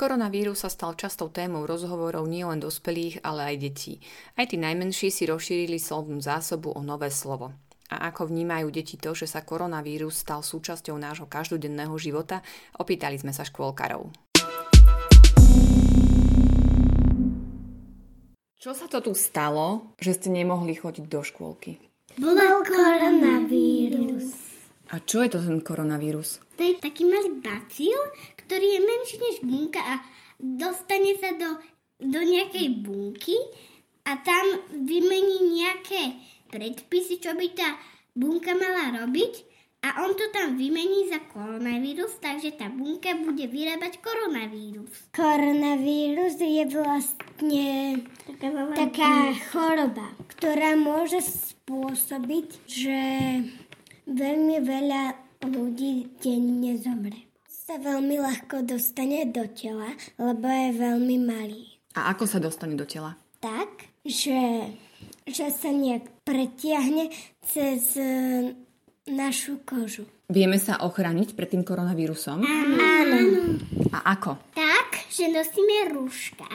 Koronavírus sa stal častou témou rozhovorov nielen dospelých, ale aj detí. Aj tí najmenší si rozšírili slovnú zásobu o nové slovo. A ako vnímajú deti to, že sa koronavírus stal súčasťou nášho každodenného života, opýtali sme sa škôlkarov. Čo sa to tu stalo, že ste nemohli chodiť do škôlky? Bol koronavírus. A čo je to ten koronavírus? To je taký malý bacil, ktorý je menší než bunka a dostane sa do, do nejakej bunky a tam vymení nejaké predpisy, čo by tá bunka mala robiť a on to tam vymení za koronavírus, takže tá bunka bude vyrábať koronavírus. Koronavírus je vlastne taká, taká choroba, ktorá môže spôsobiť, že veľmi veľa ľudí denne zomre sa veľmi ľahko dostane do tela, lebo je veľmi malý. A ako sa dostane do tela? Tak, že, že sa nejak pretiahne cez e, našu kožu. Vieme sa ochrániť pred tým koronavírusom? Áno. A ako? Tak, že nosíme rúška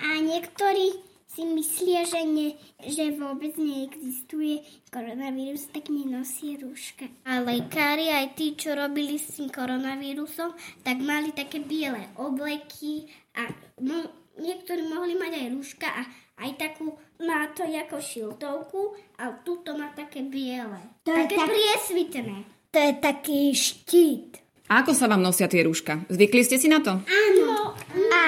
a niektorí si myslia, že, ne, že vôbec neexistuje koronavírus, tak nenosí rúška. A lekári, aj tí, čo robili s tým koronavírusom, tak mali také biele obleky a mo- niektorí mohli mať aj rúška a aj takú, má to ako šiltovku a tuto má také biele. To také tak... priesvitné. To je taký štít. A ako sa vám nosia tie rúška? Zvykli ste si na to? Áno.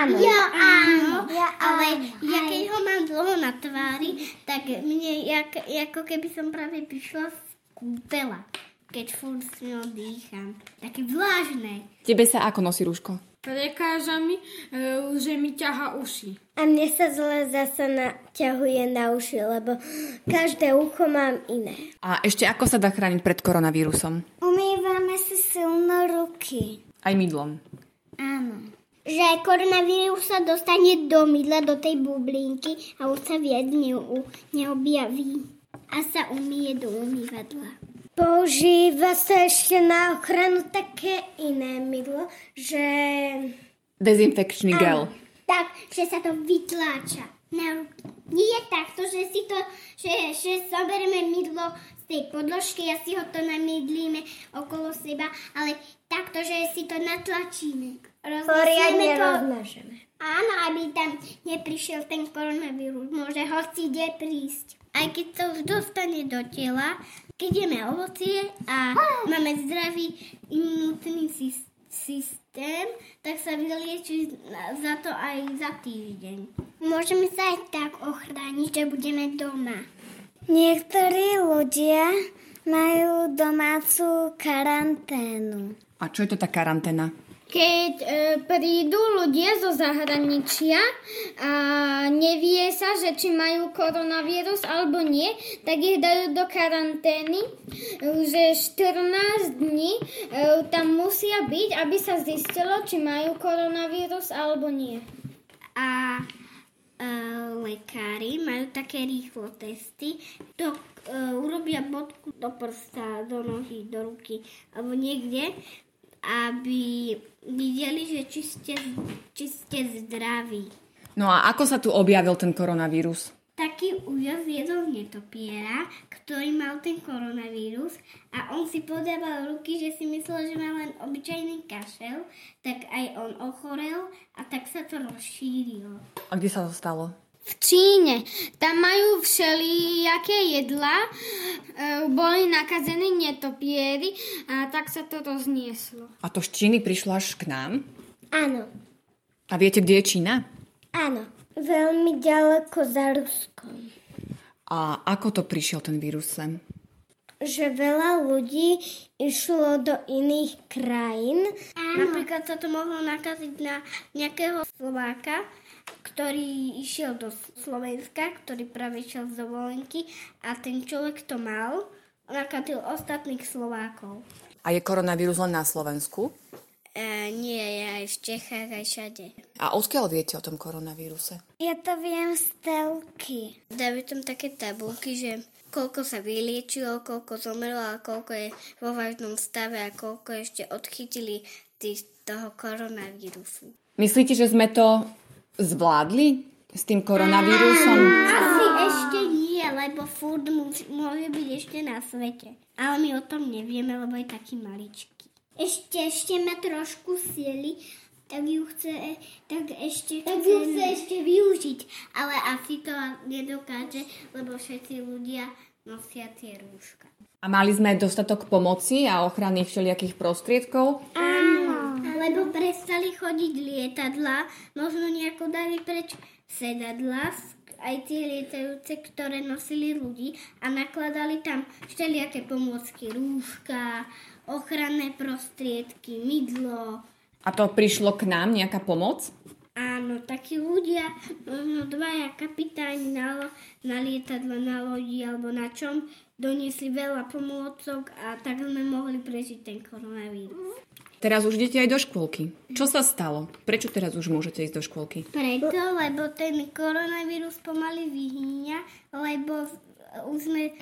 Áno. Ja áno. Ja, ale ja keď ho mám dlho na tvári, tak mne jak, ako keby som práve prišla z kúpela, keď furt s ňou dýcham. Také vlážne. Tebe sa ako nosí rúško? Prekáža mi, e, že mi ťaha uši. A mne sa zle zase naťahuje na uši, lebo každé ucho mám iné. A ešte ako sa dá chrániť pred koronavírusom? Umývame si silno ruky. Aj mydlom. Áno že koronavírus sa dostane do mydla, do tej bublinky a už sa viac neu, neobjaví a sa umie do umývadla. Používa sa ešte na ochranu také iné mydlo, že... Dezinfekčný gel. tak, že sa to vytláča na ruky. Nie takto, že si to, že, že zoberieme mydlo z tej podložky a si ho to namydlíme okolo seba, ale takto, že si to natlačíme. Poriadne to... rozmažeme. Áno, aby tam neprišiel ten koronavírus. Môže hoci kde prísť. Aj keď to už dostane do tela, keď jeme ovocie a máme zdravý imunitný systém, vylieči za to aj za týždeň. Môžeme sa aj tak ochrániť, že budeme doma. Niektorí ľudia majú domácu karanténu. A čo je to tá karanténa? Keď e, prídu ľudia zo zahraničia a nevie sa, že či majú koronavírus alebo nie, tak ich dajú do karantény, že 14 dní e, tam musia byť, aby sa zistilo, či majú koronavírus alebo nie. A e, lekári majú také rýchlo testy, to e, urobia bodku do prsta, do nohy, do ruky alebo niekde aby videli, že či ste, či ste zdraví. No a ako sa tu objavil ten koronavírus? Taký újazd jedol netopiera, ktorý mal ten koronavírus a on si podával ruky, že si myslel, že má len obyčajný kašel, tak aj on ochorel a tak sa to rozšírilo. A kde sa to stalo? V Číne. Tam majú všelijaké jedla, e, boli nakazení netopiery a tak sa to roznieslo. A to z Číny prišlo až k nám? Áno. A viete, kde je Čína? Áno. Veľmi ďaleko za Ruskom. A ako to prišiel ten vírus sem? Že veľa ľudí išlo do iných krajín. Áno. Napríklad sa to mohlo nakaziť na nejakého Slováka, ktorý išiel do Slovenska, ktorý práve išiel z dovolenky a ten človek to mal, nakazil ostatných Slovákov. A je koronavírus len na Slovensku? E, nie, je aj v Čechách, aj všade. A odkiaľ viete o tom koronavíruse? Ja to viem z telky. Dajú tam také tabulky, že koľko sa vyliečilo, koľko zomrelo a koľko je vo vážnom stave a koľko ešte odchytili tých, toho koronavírusu. Myslíte, že sme to zvládli s tým koronavírusom? Asi ešte nie, lebo furt môže, byť ešte na svete. Ale my o tom nevieme, lebo je taký maličký. Ešte, ešte má trošku sily, tak ju chce, tak ešte tak ju chce ešte využiť. Ale asi to nedokáže, lebo všetci ľudia nosia tie rúška. A mali sme dostatok pomoci a ochrany všelijakých prostriedkov? Áno, lebo prestali chodiť lietadla, možno nejako dali preč sedadla, aj tie lietajúce, ktoré nosili ľudí a nakladali tam všelijaké pomôcky, rúška, ochranné prostriedky, mydlo. A to prišlo k nám, nejaká pomoc? Áno, takí ľudia, možno dvaja kapitáni na, na lietadle, na lodi alebo na čom, doniesli veľa pomôcok a tak sme mohli prežiť ten koronavírus. Teraz už idete aj do škôlky. Čo sa stalo? Prečo teraz už môžete ísť do škôlky? Preto, lebo ten koronavírus pomaly vyhýňa, lebo už sme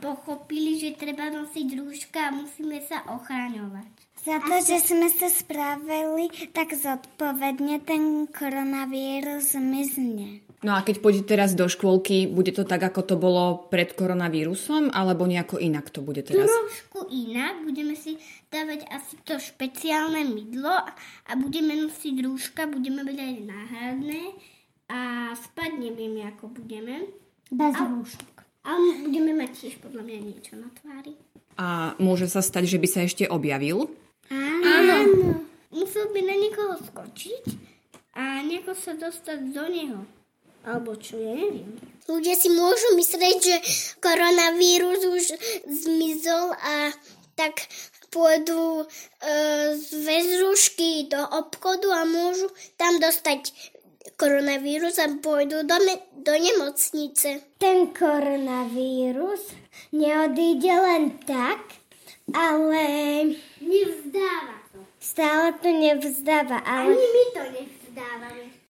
pochopili, že treba nosiť rúška a musíme sa ochraňovať. Za to, že sme sa spravili tak zodpovedne, ten koronavírus zmizne. No a keď pôjdete teraz do škôlky, bude to tak, ako to bolo pred koronavírusom, alebo nejako inak to bude teraz? Trošku inak, budeme si dávať asi to špeciálne mydlo a budeme nosiť rúška, budeme byť aj náhradné a spať nevieme, ako budeme. Bez A- rúšok. A budeme mať tiež podľa mňa niečo na tvári. A môže sa stať, že by sa ešte objavil? Áno. Musel by na niekoho skočiť a nejako sa dostať do neho. Alebo čo, ja neviem. Ľudia si môžu myslieť, že koronavírus už zmizol a tak pôjdu e, bez rúšky do obchodu a môžu tam dostať koronavírus a pôjdu do, me- do nemocnice. Ten koronavírus neodíde len tak, ale Nevzdáva. Stále to nevzdáva. Ani Ale my to nevzdávame.